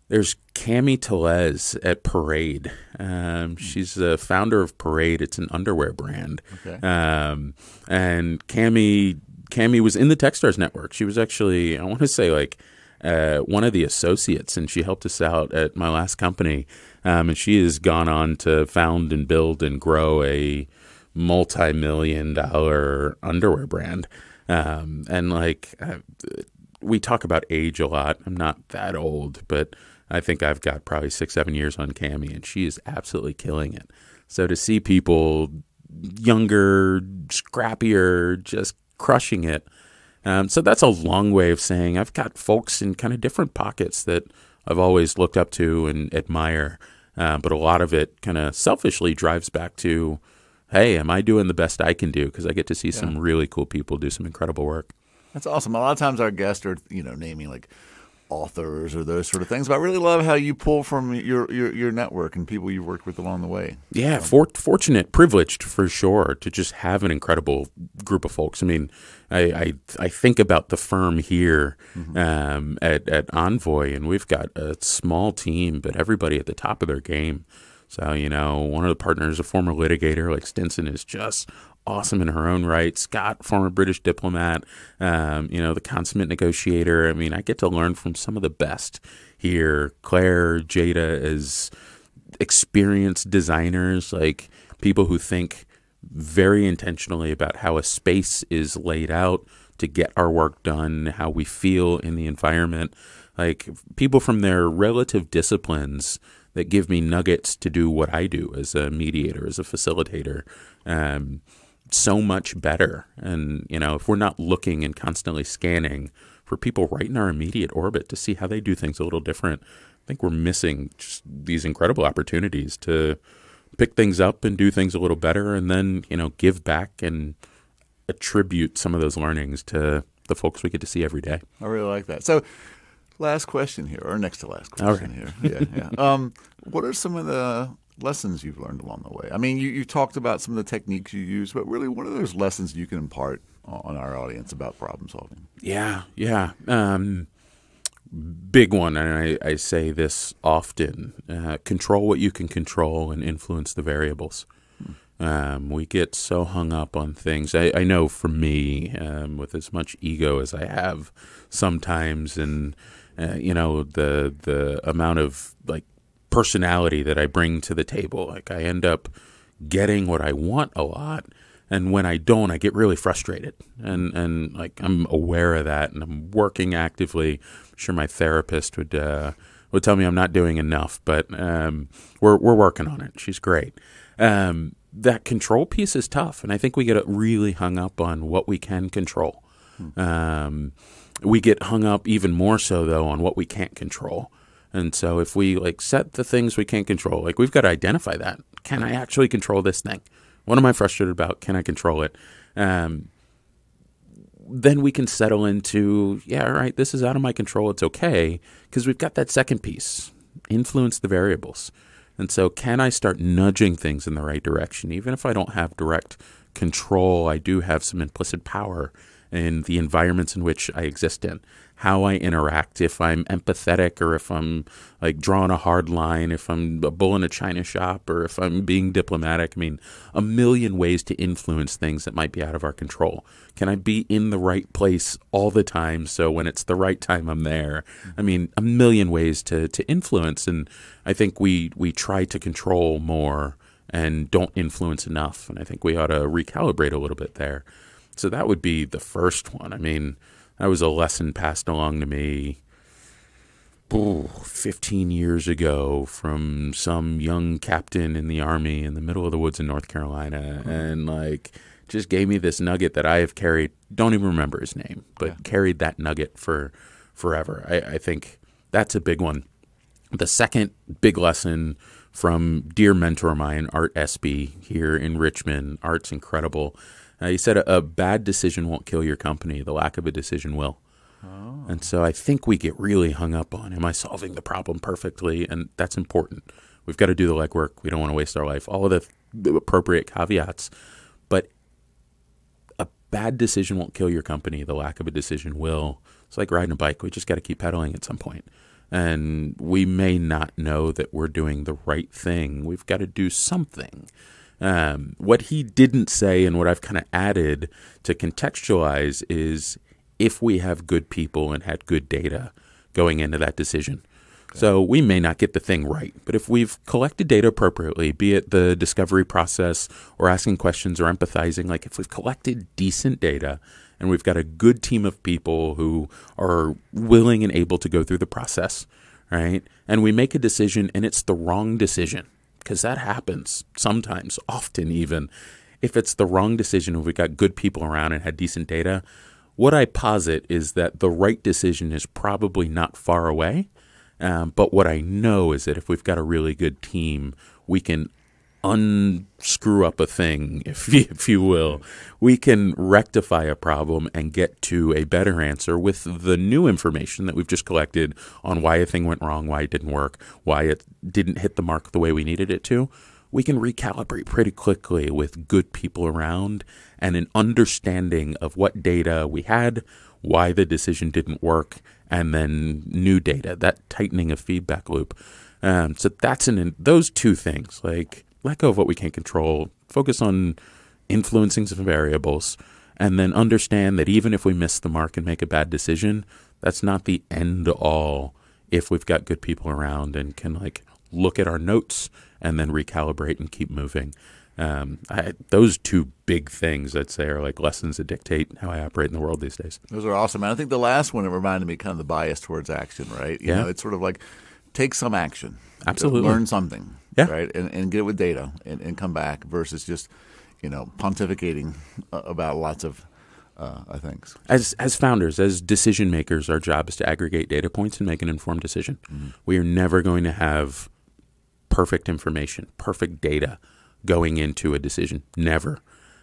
there's Cami Téllez at Parade. Um, she's the founder of Parade. It's an underwear brand. Okay. Um, and Cami Cami was in the Techstars network. She was actually I want to say like uh, one of the associates, and she helped us out at my last company. Um, and she has gone on to found and build and grow a multi-million dollar underwear brand. Um, and like uh, we talk about age a lot. I'm not that old, but I think I've got probably six, seven years on Cami, and she is absolutely killing it. So to see people younger, scrappier, just crushing it. Um, so that's a long way of saying I've got folks in kind of different pockets that I've always looked up to and admire. Uh, but a lot of it kind of selfishly drives back to, hey, am I doing the best I can do? Because I get to see yeah. some really cool people do some incredible work. That's awesome. A lot of times our guests are, you know, naming like authors or those sort of things. But I really love how you pull from your your, your network and people you've worked with along the way. Yeah, for, fortunate, privileged for sure to just have an incredible group of folks. I mean, I I, I think about the firm here mm-hmm. um, at at Envoy, and we've got a small team, but everybody at the top of their game. So, you know, one of the partners, a former litigator like Stinson, is just awesome in her own right. Scott, former British diplomat, um, you know, the consummate negotiator. I mean, I get to learn from some of the best here. Claire, Jada, as experienced designers, like people who think very intentionally about how a space is laid out to get our work done, how we feel in the environment. Like people from their relative disciplines that give me nuggets to do what I do as a mediator, as a facilitator. Um, so much better. And, you know, if we're not looking and constantly scanning for people right in our immediate orbit to see how they do things a little different, I think we're missing just these incredible opportunities to pick things up and do things a little better and then, you know, give back and attribute some of those learnings to the folks we get to see every day. I really like that. So, last question here, or next to last question here. Yeah, yeah. Um, what are some of the lessons you've learned along the way? I mean, you, you talked about some of the techniques you use, but really, what are those lessons you can impart on our audience about problem solving? Yeah, yeah. Um, big one, and I, I say this often uh, control what you can control and influence the variables. Um, we get so hung up on things. I, I know for me, um, with as much ego as I have sometimes, and uh, you know the the amount of like personality that I bring to the table. Like I end up getting what I want a lot. And when I don't, I get really frustrated. And, and like, I'm aware of that and I'm working actively. I'm sure my therapist would, uh, would tell me I'm not doing enough, but um, we're, we're working on it. She's great. Um, that control piece is tough. And I think we get really hung up on what we can control. Hmm. Um, we get hung up even more so, though, on what we can't control. And so if we like set the things we can't control, like we've got to identify that. Can I actually control this thing? What am I frustrated about? Can I control it? Um, then we can settle into, yeah, all right, this is out of my control. It's okay. Because we've got that second piece influence the variables. And so, can I start nudging things in the right direction? Even if I don't have direct control, I do have some implicit power in the environments in which I exist in how I interact, if I'm empathetic or if I'm like drawing a hard line, if I'm a bull in a china shop or if I'm being diplomatic. I mean, a million ways to influence things that might be out of our control. Can I be in the right place all the time so when it's the right time I'm there? I mean, a million ways to to influence and I think we we try to control more and don't influence enough and I think we ought to recalibrate a little bit there. So that would be the first one. I mean, that was a lesson passed along to me ooh, 15 years ago from some young captain in the army in the middle of the woods in North Carolina. Mm-hmm. And like, just gave me this nugget that I have carried, don't even remember his name, but yeah. carried that nugget for forever. I, I think that's a big one. The second big lesson from dear mentor of mine, Art Espy, here in Richmond. Art's incredible. Uh, he said a, a, bad decision won't kill your company; the lack of a decision will. Oh. And so I think we get really hung up on: Am I solving the problem perfectly? And that's important. We've got to do the legwork. We don't want to waste our life. All of the, the appropriate caveats, but a bad decision won't kill your company. The lack of a decision will. It's like riding a bike. We just got to keep pedaling at some point. And we may not know that we're doing the right thing. We've got to do something. Um, what he didn't say, and what I've kind of added to contextualize, is if we have good people and had good data going into that decision. Okay. So we may not get the thing right, but if we've collected data appropriately, be it the discovery process or asking questions or empathizing, like if we've collected decent data and we've got a good team of people who are willing and able to go through the process, right? And we make a decision and it's the wrong decision because that happens sometimes, often even. If it's the wrong decision, if we got good people around and had decent data, what I posit is that the right decision is probably not far away. Um, but what I know is that if we've got a really good team, we can unscrew up a thing, if if you will, we can rectify a problem and get to a better answer with the new information that we've just collected on why a thing went wrong, why it didn't work, why it didn't hit the mark the way we needed it to. We can recalibrate pretty quickly with good people around and an understanding of what data we had, why the decision didn't work, and then new data, that tightening of feedback loop. Um, so that's an those two things like let go of what we can't control, focus on influencing some variables, and then understand that even if we miss the mark and make a bad decision, that's not the end all if we've got good people around and can like look at our notes and then recalibrate and keep moving. Um, I, those two big things, I'd say, are like lessons that dictate how I operate in the world these days. Those are awesome. And I think the last one, it reminded me kind of the bias towards action, right? You yeah. know, it's sort of like take some action. Absolutely. Learn something yeah. right? And, and get it with data and, and come back versus just, you know, pontificating about lots of uh, things. As as founders, as decision makers, our job is to aggregate data points and make an informed decision. Mm-hmm. We are never going to have perfect information, perfect data going into a decision. Never.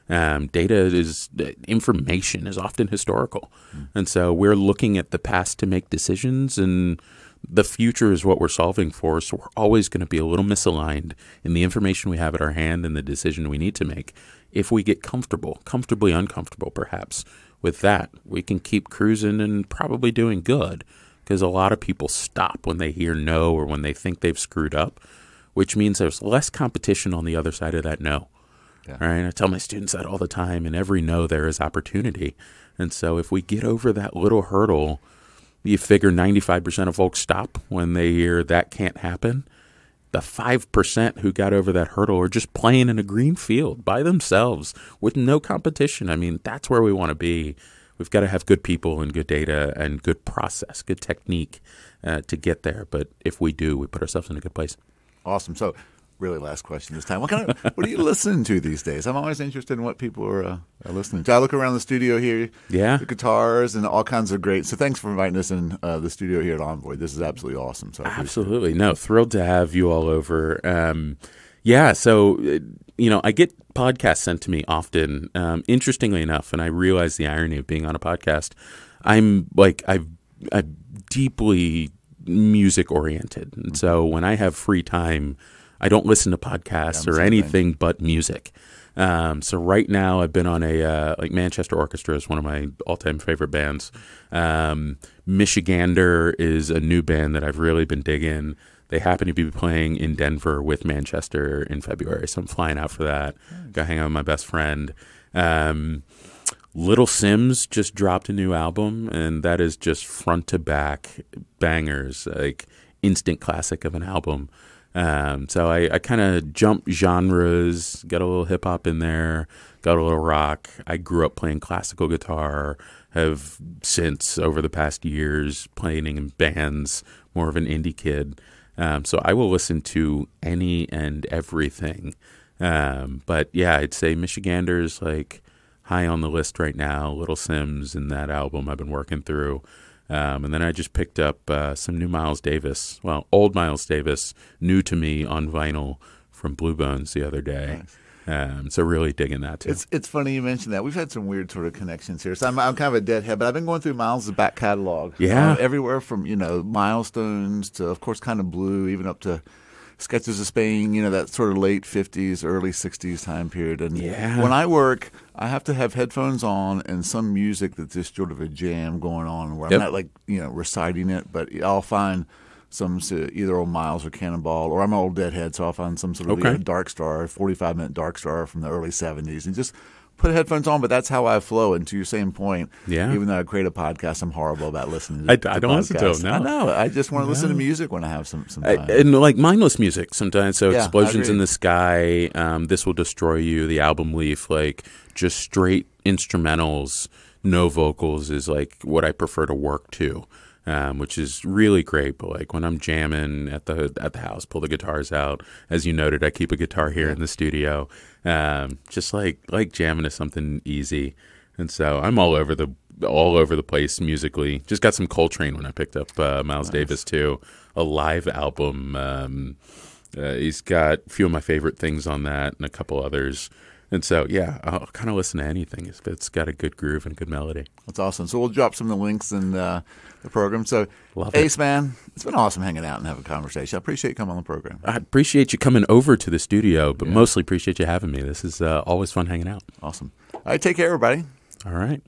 Um, data is information is often historical, mm-hmm. and so we're looking at the past to make decisions and the future is what we're solving for. So we're always going to be a little misaligned in the information we have at our hand and the decision we need to make. If we get comfortable, comfortably uncomfortable perhaps, with that, we can keep cruising and probably doing good because a lot of people stop when they hear no or when they think they've screwed up, which means there's less competition on the other side of that no. Yeah. Right? I tell my students that all the time. In every no, there is opportunity. And so if we get over that little hurdle, you figure 95% of folks stop when they hear that can't happen. the 5% who got over that hurdle are just playing in a green field by themselves with no competition. I mean, that's where we want to be. We've got to have good people and good data and good process, good technique uh, to get there. But if we do, we put ourselves in a good place. Awesome. So really last question this time. What kind of what are you listening to these days? I'm always interested in what people are, uh, are listening to. I look around the studio here, yeah, the guitars and all kinds of great. So thanks for inviting us in uh, the studio here at Envoy. This is absolutely awesome. So absolutely, no, thrilled to have you all over. Um, yeah, so uh, you know, I get podcasts sent to me often. Um, interestingly enough, and I realize the irony of being on a podcast. I'm like I've I'm deeply music oriented, and mm-hmm. so when I have free time I don't listen to podcasts or anything but music. Um, so right now, I've been on a uh, like Manchester Orchestra is one of my all time favorite bands. Um, Michigander is a new band that I've really been digging. They happen to be playing in Denver with Manchester in February, so I'm flying out for that. Nice. Go hang out with my best friend. Um, Little Simz just dropped a new album, and that is just front to back bangers, like instant classic of an album. Um, so I, I kind of jump genres, got a little hip hop in there, got a little rock. I grew up playing classical guitar, have since over the past years playing in bands, more of an indie kid. Um, so I will listen to any and everything. Um, but yeah, I'd say Michigander's like high on the list right now. Little Simz in that album I've been working through. Um, and then I just picked up uh, some new Miles Davis, well, old Miles Davis, new to me on vinyl from Blue Bones the other day. Nice. Um, so really digging that too. It's it's funny you mentioned that. We've had some weird sort of connections here. So I'm, I'm kind of a deadhead, but I've been going through Miles' back catalog. Yeah, uh, everywhere from you know milestones to of course kind of blue, even up to Sketches of Spain, you know, that sort of late 50s, early 60s time period. And yeah. when I work, I have to have headphones on and some music that's just sort of a jam going on where yep. I'm not like, you know, reciting it, but I'll find some either old Miles or Cannonball, or I'm an old Deadhead, so I'll find some sort of okay. Dark Star, 45 minute Dark Star from the early 70s, and just put headphones on, but that's how I flow. And to your same point, yeah. even though I create a podcast, I'm horrible about listening. To, I, to I don't podcasts. listen to them. No. I know. I just want to no. listen to music when I have some some time. I, and like mindless music sometimes. So yeah, explosions in the sky. Um, this will destroy you. The album Leaf, like just straight instrumentals, no vocals, is like what I prefer to work to um, which is really great. But like when I'm jamming at the at the house, pull the guitars out. As you noted, I keep a guitar here in the studio. Um, just like like jamming to something easy. And so I'm all over the all over the place musically. Just got some Coltrane when I picked up uh, Miles nice. Davis too, a live album. Um, uh, he's got a few of my favorite things on that, and a couple others. And so, yeah, I'll kind of listen to anything if it's got a good groove and a good melody. That's awesome. So we'll drop some of the links in uh, the program. So, Love Ace, it. man, it's been awesome hanging out and having a conversation. I appreciate you coming on the program. I appreciate you coming over to the studio, but yeah. mostly appreciate you having me. This is uh, always fun hanging out. Awesome. All right, take care, everybody. All right.